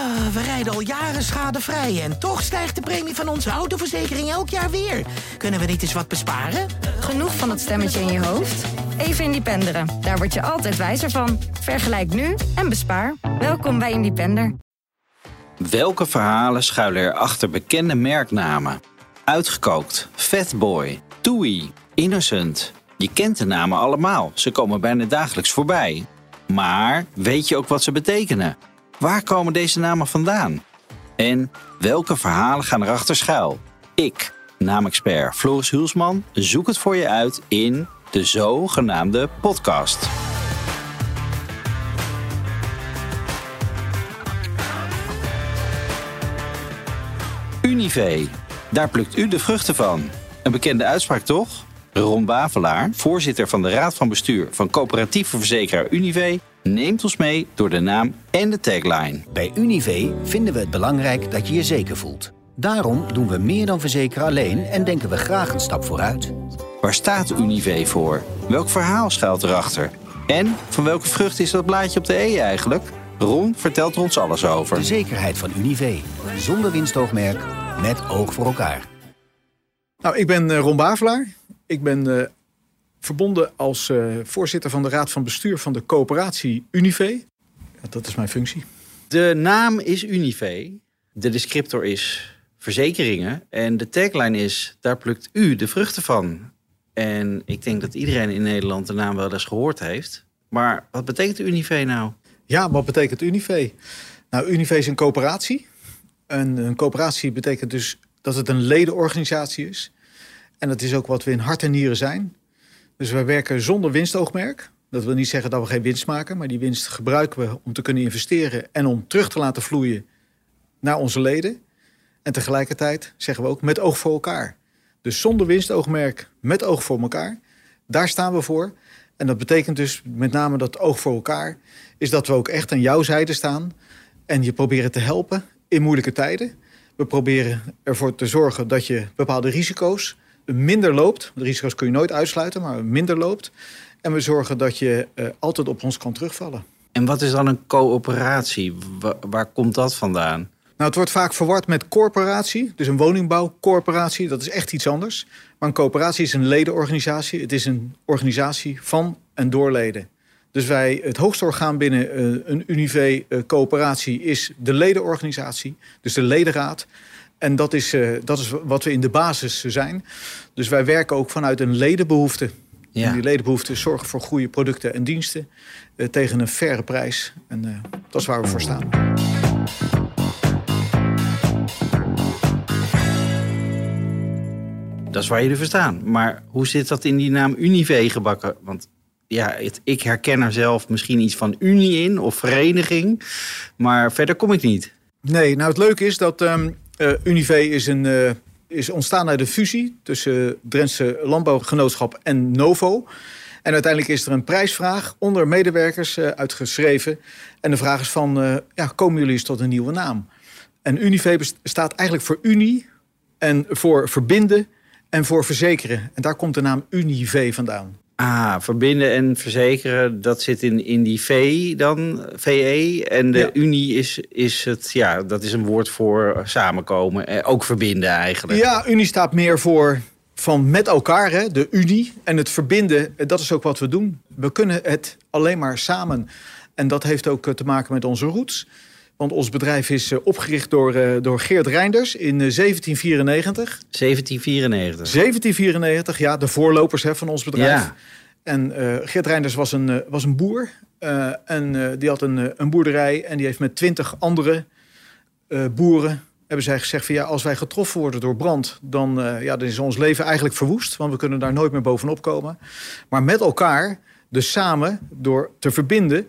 Ah, we rijden al jaren schadevrij en toch stijgt de premie van onze autoverzekering elk jaar weer. Kunnen we niet eens wat besparen? Genoeg van dat stemmetje in je hoofd? Even Independeren. Daar word je altijd wijzer van. Vergelijk nu en bespaar. Welkom bij Independer. Welke verhalen schuilen er achter bekende merknamen? Uitgekookt, Fatboy, Toei, Innocent. Je kent de namen allemaal, ze komen bijna dagelijks voorbij. Maar weet je ook wat ze betekenen? Waar komen deze namen vandaan? En welke verhalen gaan erachter schuil? Ik, naamexpert Floris Hulsman, zoek het voor je uit in de zogenaamde podcast. Unive, daar plukt u de vruchten van. Een bekende uitspraak toch? Ron Bavelaar, voorzitter van de Raad van Bestuur van coöperatieve verzekeraar Unive, neemt ons mee door de naam en de tagline. Bij Unive vinden we het belangrijk dat je je zeker voelt. Daarom doen we meer dan verzekeren alleen en denken we graag een stap vooruit. Waar staat Unive voor? Welk verhaal schuilt erachter? En van welke vrucht is dat blaadje op de E eigenlijk? Ron vertelt er ons alles over. De zekerheid van Unive. Zonder winstoogmerk, met oog voor elkaar. Nou, ik ben eh, Ron Bavelaar. Ik ben eh, verbonden als eh, voorzitter van de Raad van Bestuur van de coöperatie Unive. Ja, dat is mijn functie. De naam is Unive. De descriptor is verzekeringen. En de tagline is, daar plukt u de vruchten van. En ik denk dat iedereen in Nederland de naam wel eens gehoord heeft. Maar wat betekent Unive nou? Ja, wat betekent Unive? Nou, Unive is een coöperatie. En een coöperatie betekent dus dat het een ledenorganisatie is. En dat is ook wat we in hart en nieren zijn. Dus wij werken zonder winstoogmerk. Dat wil niet zeggen dat we geen winst maken, maar die winst gebruiken we om te kunnen investeren en om terug te laten vloeien naar onze leden. En tegelijkertijd zeggen we ook met oog voor elkaar. Dus zonder winstoogmerk, met oog voor elkaar. Daar staan we voor. En dat betekent dus met name dat oog voor elkaar is dat we ook echt aan jouw zijde staan en je proberen te helpen in moeilijke tijden. We proberen ervoor te zorgen dat je bepaalde risico's minder loopt. De risico's kun je nooit uitsluiten, maar minder loopt. En we zorgen dat je uh, altijd op ons kan terugvallen. En wat is dan een coöperatie? Waar, waar komt dat vandaan? Nou, het wordt vaak verward met corporatie. Dus een woningbouwcorporatie, dat is echt iets anders. Maar een coöperatie is een ledenorganisatie. Het is een organisatie van en door leden. Dus wij, het hoogste orgaan binnen uh, een Unive-coöperatie is de ledenorganisatie. Dus de ledenraad. En dat is, uh, dat is wat we in de basis zijn. Dus wij werken ook vanuit een ledenbehoefte. Ja. En die ledenbehoefte zorgen voor goede producten en diensten uh, tegen een faire prijs. En uh, dat is waar we voor staan. Dat is waar jullie voor staan. Maar hoe zit dat in die naam Unive gebakken? Want ja, het, ik herken er zelf misschien iets van unie in of vereniging. Maar verder kom ik niet. Nee, nou het leuke is dat um, uh, Unive is, een, uh, is ontstaan uit de fusie tussen Drentse Landbouwgenootschap en Novo. En uiteindelijk is er een prijsvraag onder medewerkers uh, uitgeschreven. En de vraag is van, ja, komen jullie eens tot een nieuwe naam? En Unive staat eigenlijk voor Unie en voor verbinden en voor verzekeren. En daar komt de naam Unive vandaan. Ah, verbinden en verzekeren, dat zit in, in die V dan, VE. En de ja. Unie is, is het, ja, dat is een woord voor samenkomen. Eh, ook verbinden eigenlijk. Ja, Unie staat meer voor van met elkaar, hè, de Unie. En het verbinden, dat is ook wat we doen. We kunnen het alleen maar samen. En dat heeft ook te maken met onze roots. Want ons bedrijf is opgericht door, uh, door Geert Reinders in 1794. 1794. 1794, ja, de voorlopers hè, van ons bedrijf. Ja. En uh, Geert Reinders was een, was een boer. en die had een, een boerderij. En die heeft met twintig andere boeren... hebben zij gezegd van ja, als wij getroffen worden door brand... dan, ja, dan is ons leven eigenlijk verwoest. Want we kunnen daar nooit meer bovenop komen. Maar met elkaar, dus samen, door te verbinden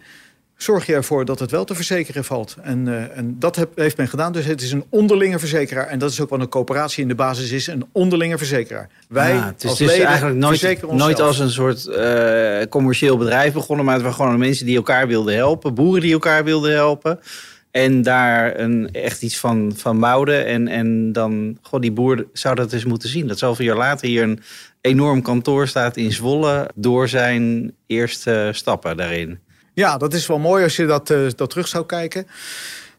zorg je ervoor dat het wel te verzekeren valt. En, uh, en dat heb, heeft men gedaan. Dus het is een onderlinge verzekeraar. En dat is ook wat een coöperatie in de basis is. Een onderlinge verzekeraar. Wij als het is leden eigenlijk nooit, nooit als een soort uh, commercieel bedrijf begonnen. Maar het waren gewoon mensen die elkaar wilden helpen. Boeren die elkaar wilden helpen. En daar een, echt iets van, van bouwden. En, en dan, god, die boer zou dat eens moeten zien. Dat zoveel jaar later hier een enorm kantoor staat in Zwolle. Door zijn eerste stappen daarin. Ja, dat is wel mooi als je dat, uh, dat terug zou kijken.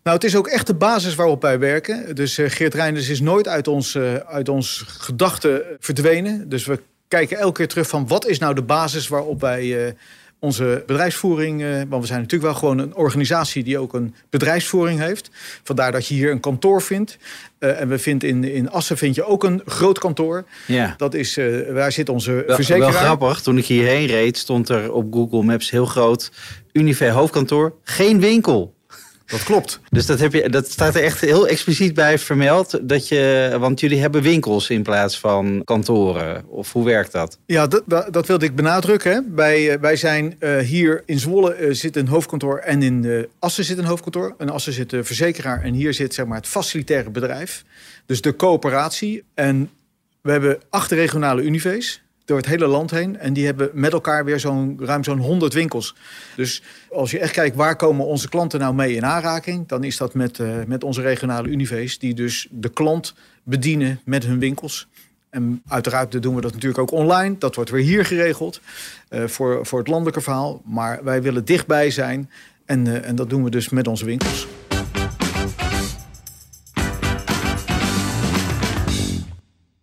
Nou, het is ook echt de basis waarop wij werken. Dus uh, Geert Reinders is nooit uit ons, uh, uit ons gedachten verdwenen. Dus we kijken elke keer terug van wat is nou de basis waarop wij onze bedrijfsvoering... want we zijn natuurlijk wel gewoon een organisatie die ook een bedrijfsvoering heeft. Vandaar dat je hier een kantoor vindt. en we vinden in, in Assen vind je ook een groot kantoor. Ja. Dat is, waar zit onze verzekeraar. Wel grappig, toen ik hierheen reed stond er op Google Maps heel groot... Unive hoofdkantoor, geen winkel. Dat klopt. Dus dat, heb je, dat staat er echt heel expliciet bij vermeld. Dat je, want jullie hebben winkels in plaats van kantoren. Of hoe werkt dat? Ja, dat, dat wilde ik benadrukken. Wij, wij zijn uh, hier in Zwolle uh, zit een hoofdkantoor en in uh, Assen zit een hoofdkantoor. In Assen zit de verzekeraar en hier zit zeg maar, het facilitaire bedrijf. Dus de coöperatie. En we hebben acht regionale univees door het hele land heen. En die hebben met elkaar weer zo'n ruim zo'n 100 winkels. Dus als je echt kijkt waar komen onze klanten nou mee in aanraking, dan is dat met, uh, met onze regionale univees, die dus de klant bedienen met hun winkels. En uiteraard doen we dat natuurlijk ook online. Dat wordt weer hier geregeld uh, voor, voor het landelijke verhaal. Maar wij willen dichtbij zijn. En, uh, en dat doen we dus met onze winkels.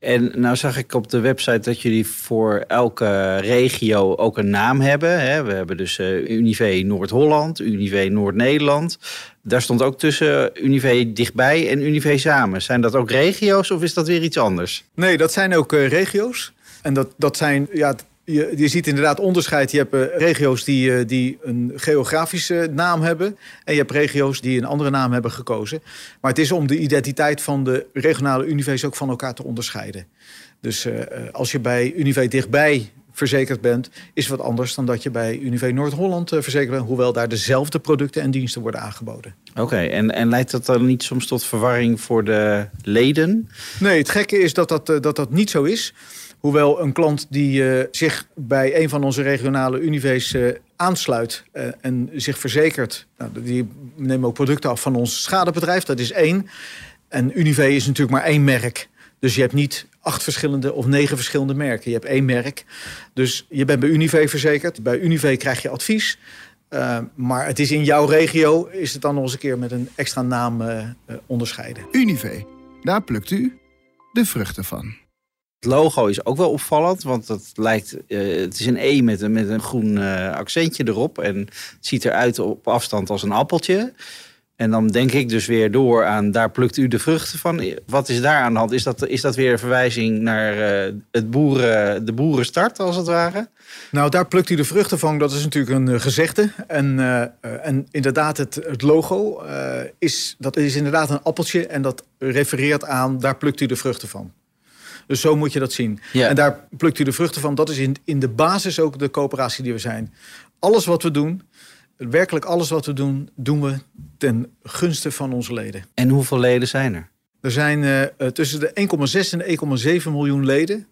En nou zag ik op de website dat jullie voor elke regio ook een naam hebben. Hè? We hebben dus uh, Unive Noord-Holland, Unive Noord-Nederland. Daar stond ook tussen Unive dichtbij en Unive samen. Zijn dat ook regio's of is dat weer iets anders? Nee, dat zijn ook uh, regio's. En dat, dat zijn, ja, je, je ziet inderdaad onderscheid. Je hebt uh, regio's die, uh, die een geografische naam hebben. En je hebt regio's die een andere naam hebben gekozen. Maar het is om de identiteit van de regionale univees ook van elkaar te onderscheiden. Dus uh, als je bij Unive dichtbij verzekerd bent, is wat anders dan dat je bij Unive Noord-Holland verzekerd bent. Hoewel daar dezelfde producten en diensten worden aangeboden. Oké, okay, en, en leidt dat dan niet soms tot verwarring voor de leden? Nee, het gekke is dat dat, dat, dat niet zo is. Hoewel een klant die uh, zich bij een van onze regionale univees uh, aansluit uh, en zich verzekert, nou, die nemen ook producten af van ons schadebedrijf, dat is één. En Unive is natuurlijk maar één merk. Dus je hebt niet acht verschillende of negen verschillende merken. Je hebt één merk. Dus je bent bij Unive verzekerd. Bij Unive krijg je advies. maar het is in jouw regio, is het dan nog eens een keer met een extra naam onderscheiden. Unive, daar plukt u de vruchten van. Het logo is ook wel opvallend, want het lijkt, uh, het is een E met een, met een groen uh, accentje erop. En het ziet eruit op afstand als een appeltje. En dan denk ik dus weer door aan, daar plukt u de vruchten van. Wat is daar aan de hand? Is dat, is dat weer een verwijzing naar uh, het boeren, de boerenstart, als het ware? Nou, daar plukt u de vruchten van. Dat is natuurlijk een gezegde. En, en inderdaad, het, het logo is, dat is inderdaad een appeltje. En dat refereert aan, daar plukt u de vruchten van. Dus zo moet je dat zien. Ja. En daar plukt u de vruchten van. Dat is in, in de basis ook de coöperatie die we zijn. Alles wat we doen, werkelijk alles wat we doen, doen we ten gunste van onze leden. En hoeveel leden zijn er? Er zijn uh, tussen de 1,6 en 1,7 miljoen leden.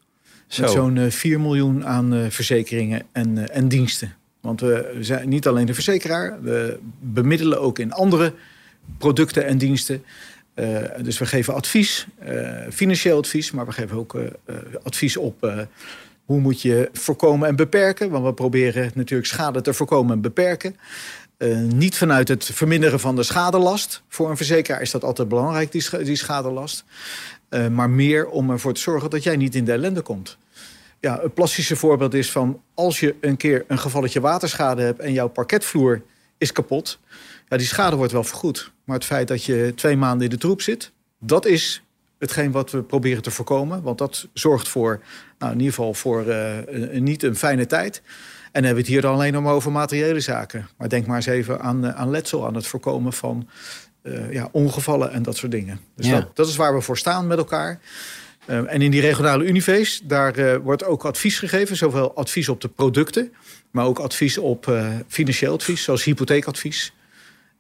Zo. Met zo'n uh, 4 miljoen aan uh, verzekeringen en, en diensten. Want we zijn niet alleen de verzekeraar, we bemiddelen ook in andere producten en diensten. Uh, dus we geven advies, uh, financieel advies, maar we geven ook uh, advies op hoe moet je voorkomen en beperken. Want we proberen natuurlijk schade te voorkomen en beperken. niet vanuit het verminderen van de schadelast. Voor een verzekeraar is dat altijd belangrijk, die, die schadelast. maar meer om ervoor te zorgen dat jij niet in de ellende komt. Ja, een plastische voorbeeld is van als je een keer een gevalletje waterschade hebt en jouw parketvloer is kapot. Ja, die schade wordt wel vergoed. Maar het feit dat je twee maanden in de troep zit, dat is hetgeen wat we proberen te voorkomen. Want dat zorgt voor, nou, in ieder geval voor uh, een, niet een fijne tijd. En dan hebben we het hier dan alleen om over materiële zaken. Maar denk maar eens even aan, uh, aan letsel, aan het voorkomen van uh, ja, ongevallen en dat soort dingen. Dus Ja. dat, dat is waar we voor staan met elkaar. En in die regionale univees, daar wordt ook advies gegeven. Zowel advies op de producten, maar ook advies op financieel advies, zoals hypotheekadvies.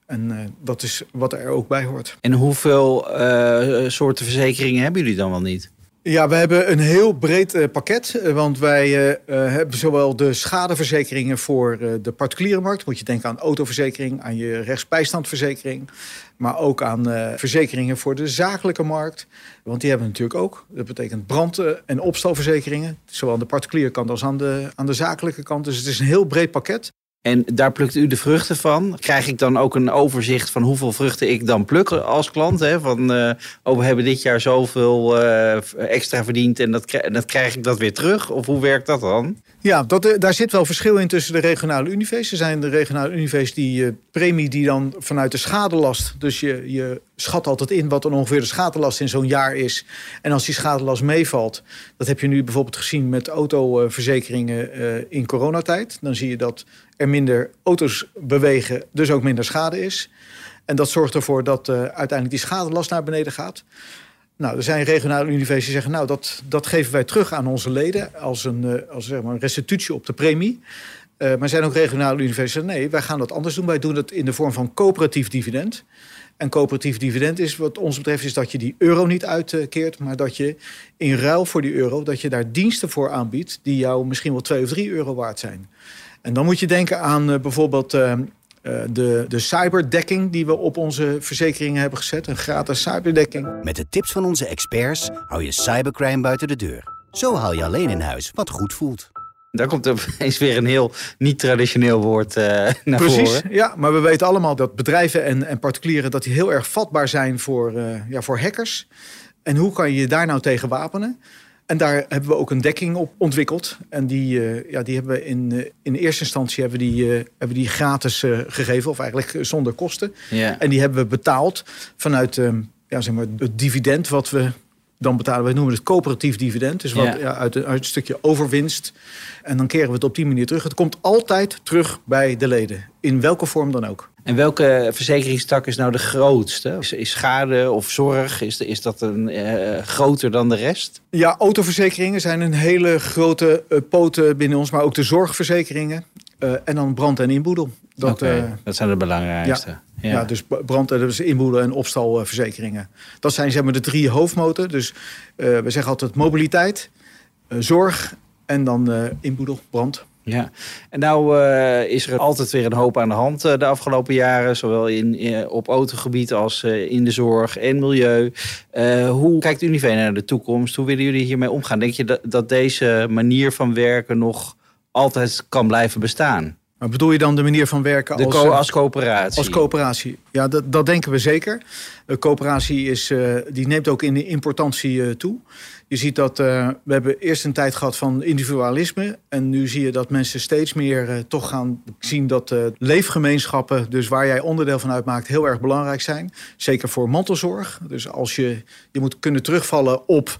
En uh, dat is wat er ook bij hoort. En hoeveel uh, soorten verzekeringen hebben jullie dan wel niet? Ja, we hebben een heel breed uh, pakket. Want wij hebben zowel de schadeverzekeringen voor de particuliere markt. Moet je denken aan autoverzekering, aan je rechtsbijstandverzekering. Maar ook aan verzekeringen voor de zakelijke markt. Want die hebben we natuurlijk ook. Dat betekent brand- en opstalverzekeringen. Zowel aan de particuliere kant als aan de, aan de zakelijke kant. Dus het is een heel breed pakket. En daar plukt u de vruchten van. Krijg ik dan ook een overzicht van hoeveel vruchten ik dan pluk als klant? Hè? Van, eh, oh, we hebben dit jaar zoveel eh, extra verdiend en dat, en dat krijg ik dat weer terug? Of hoe werkt dat dan? Ja, eh, daar zit wel verschil in tussen de regionale univers. Er zijn de regionale univers die uh, premie die dan vanuit de schadelast... dus je, je schat altijd in wat dan ongeveer de schadelast in zo'n jaar is. En als die schadelast meevalt... dat heb je nu bijvoorbeeld gezien met autoverzekeringen uh, in coronatijd. Dan zie je dat er minder auto's bewegen, dus ook minder schade is. En dat zorgt ervoor dat uiteindelijk die schadelast naar beneden gaat... Nou, er zijn regionale universiteiten die zeggen... nou, dat, dat geven wij terug aan onze leden als een, uh, als, zeg maar, een restitutie op de premie. Uh, maar zijn ook regionale universiteiten nee, wij gaan dat anders doen. Wij doen het in de vorm van coöperatief dividend. En coöperatief dividend is wat ons betreft... is dat je die euro niet uitkeert... maar dat je in ruil voor die euro... dat je daar diensten voor aanbiedt... die jou misschien wel 2 of 3 euro waard zijn. En dan moet je denken aan uh, bijvoorbeeld uh, de, de cyberdekking die we op onze verzekeringen hebben gezet. Een gratis cyberdekking. Met de tips van onze experts hou je cybercrime buiten de deur. Zo haal je alleen in huis wat goed voelt. Daar komt opeens weer een heel niet-traditioneel woord uh, naar Precies, voren. ja. Maar we weten allemaal dat bedrijven en, en particulieren... dat die heel erg vatbaar zijn voor, uh, ja, voor hackers. En hoe kan je je daar nou tegen wapenen? En daar hebben we ook een dekking op ontwikkeld. En die, uh, ja, die hebben we in, uh, in eerste instantie hebben die, uh, hebben die gratis gegeven, of eigenlijk zonder kosten. En die hebben we betaald vanuit ehm, ja, zeg maar het dividend wat we dan betalen. We noemen het coöperatief dividend. Dus wat, ja, uit, uit een stukje overwinst. En dan keren we het op die manier terug. Het komt altijd terug bij de leden. In welke vorm dan ook. En welke verzekeringstak is nou de grootste? Is, is schade of zorg, is, is dat een, uh, groter dan de rest? Ja, autoverzekeringen zijn een hele grote uh, poot binnen ons. Maar ook de zorgverzekeringen. Uh, en dan brand- en inboedel. Dat, okay, dat zijn de belangrijkste. Ja, ja. ja dus brand- en dus inboedel en opstalverzekeringen. Dat zijn zeg maar de drie hoofdmoten. Dus we zeggen altijd mobiliteit, zorg en dan inboedel, brand. Ja, en nou uh, is er altijd weer een hoop aan de hand uh, de afgelopen jaren, zowel in, in op autogebied als in de zorg en milieu. hoe kijkt Unive naar de toekomst? Hoe willen jullie hiermee omgaan? Denk je dat, dat deze manier van werken nog altijd kan blijven bestaan? Maar bedoel je dan de manier van werken als, co als coöperatie? Als coöperatie, ja, dat, dat denken we zeker. De coöperatie is, die neemt ook in de importantie toe. Je ziet dat uh, we hebben eerst een tijd gehad van individualisme. En nu zie je dat mensen steeds meer toch gaan zien dat leefgemeenschappen, dus waar jij onderdeel van uitmaakt, heel erg belangrijk zijn. Zeker voor mantelzorg. Dus als je, je moet kunnen terugvallen op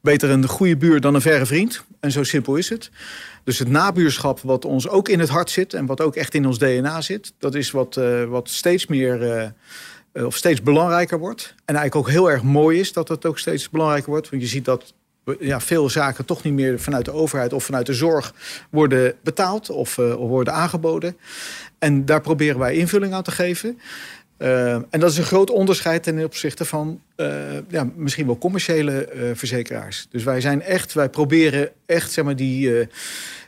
beter een goede buur dan een verre vriend. En zo simpel is het. Dus het nabuurschap, wat ons ook in het hart zit en wat ook echt in ons DNA zit, dat is wat, wat steeds meer of steeds belangrijker wordt. En eigenlijk ook heel erg mooi is dat het ook steeds belangrijker wordt. Want je ziet dat ja, veel zaken toch niet meer vanuit de overheid of vanuit de zorg worden betaald of worden aangeboden. En daar proberen wij invulling aan te geven. Uh, en dat is een groot onderscheid ten opzichte van uh, ja, misschien wel commerciële verzekeraars. Dus wij zijn echt, wij proberen echt zeg maar, die,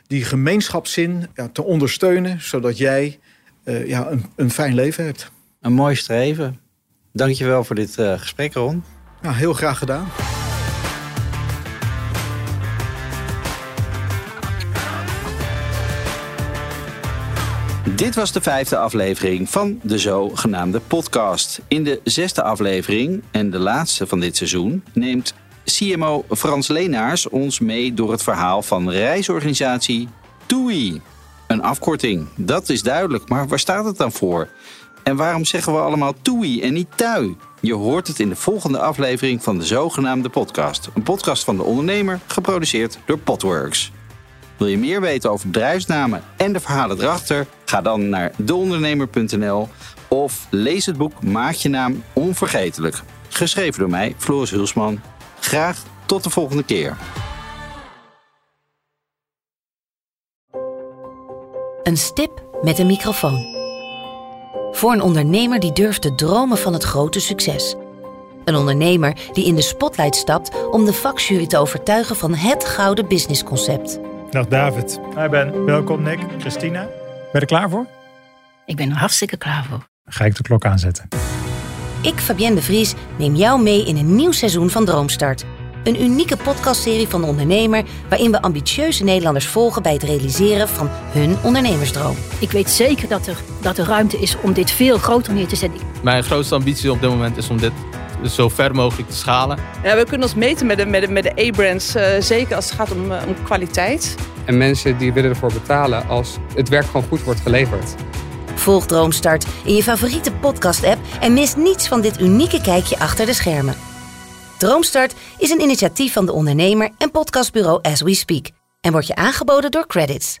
die gemeenschapszin ja, te ondersteunen, zodat jij ja, een, een fijn leven hebt. Een mooi streven. Dankjewel voor dit gesprek, Ron. Nou, heel graag gedaan. Dit was de vijfde aflevering van de zogenaamde podcast. In de zesde aflevering en de laatste van dit seizoen neemt CMO Frans Leenaars ons mee door het verhaal van reisorganisatie TUI. Een afkorting, dat is duidelijk, maar waar staat het dan voor? En waarom zeggen we allemaal toei en niet tui? Je hoort het in de volgende aflevering van de zogenaamde podcast. Een podcast van de ondernemer, geproduceerd door Potworks. Wil je meer weten over bedrijfsnamen en de verhalen erachter? Ga dan naar deondernemer.nl of lees het boek Maak je naam onvergetelijk. Geschreven door mij, Floris Hulsman. Graag tot de volgende keer. Een stip met een microfoon. Voor een ondernemer die durft te dromen van het grote succes. Een ondernemer die in de spotlight stapt om de vakjury te overtuigen van het gouden businessconcept. Dag David. Hi Ben. Welkom Nick. Christina. Ben je er klaar voor? Ik ben er hartstikke klaar voor. Dan ga ik de klok aanzetten. Ik, Fabienne de Vries, neem jou mee in een nieuw seizoen van Droomstart. Een unieke podcastserie van de ondernemer waarin we ambitieuze Nederlanders volgen bij het realiseren van hun ondernemersdroom. Ik weet zeker dat er, dat er ruimte is om dit veel groter neer te zetten. Mijn grootste ambitie op dit moment is om dit zo ver mogelijk te schalen. Ja, we kunnen ons meten met de, met de, met de A-brands, uh, zeker als het gaat om, uh, om kwaliteit. En mensen die willen ervoor betalen als het werk gewoon goed wordt geleverd. Volg Droomstart in je favoriete podcast-app en mis niets van dit unieke kijkje achter de schermen. Droomstart is een initiatief van de ondernemer en podcastbureau As We Speak en wordt je aangeboden door Credits.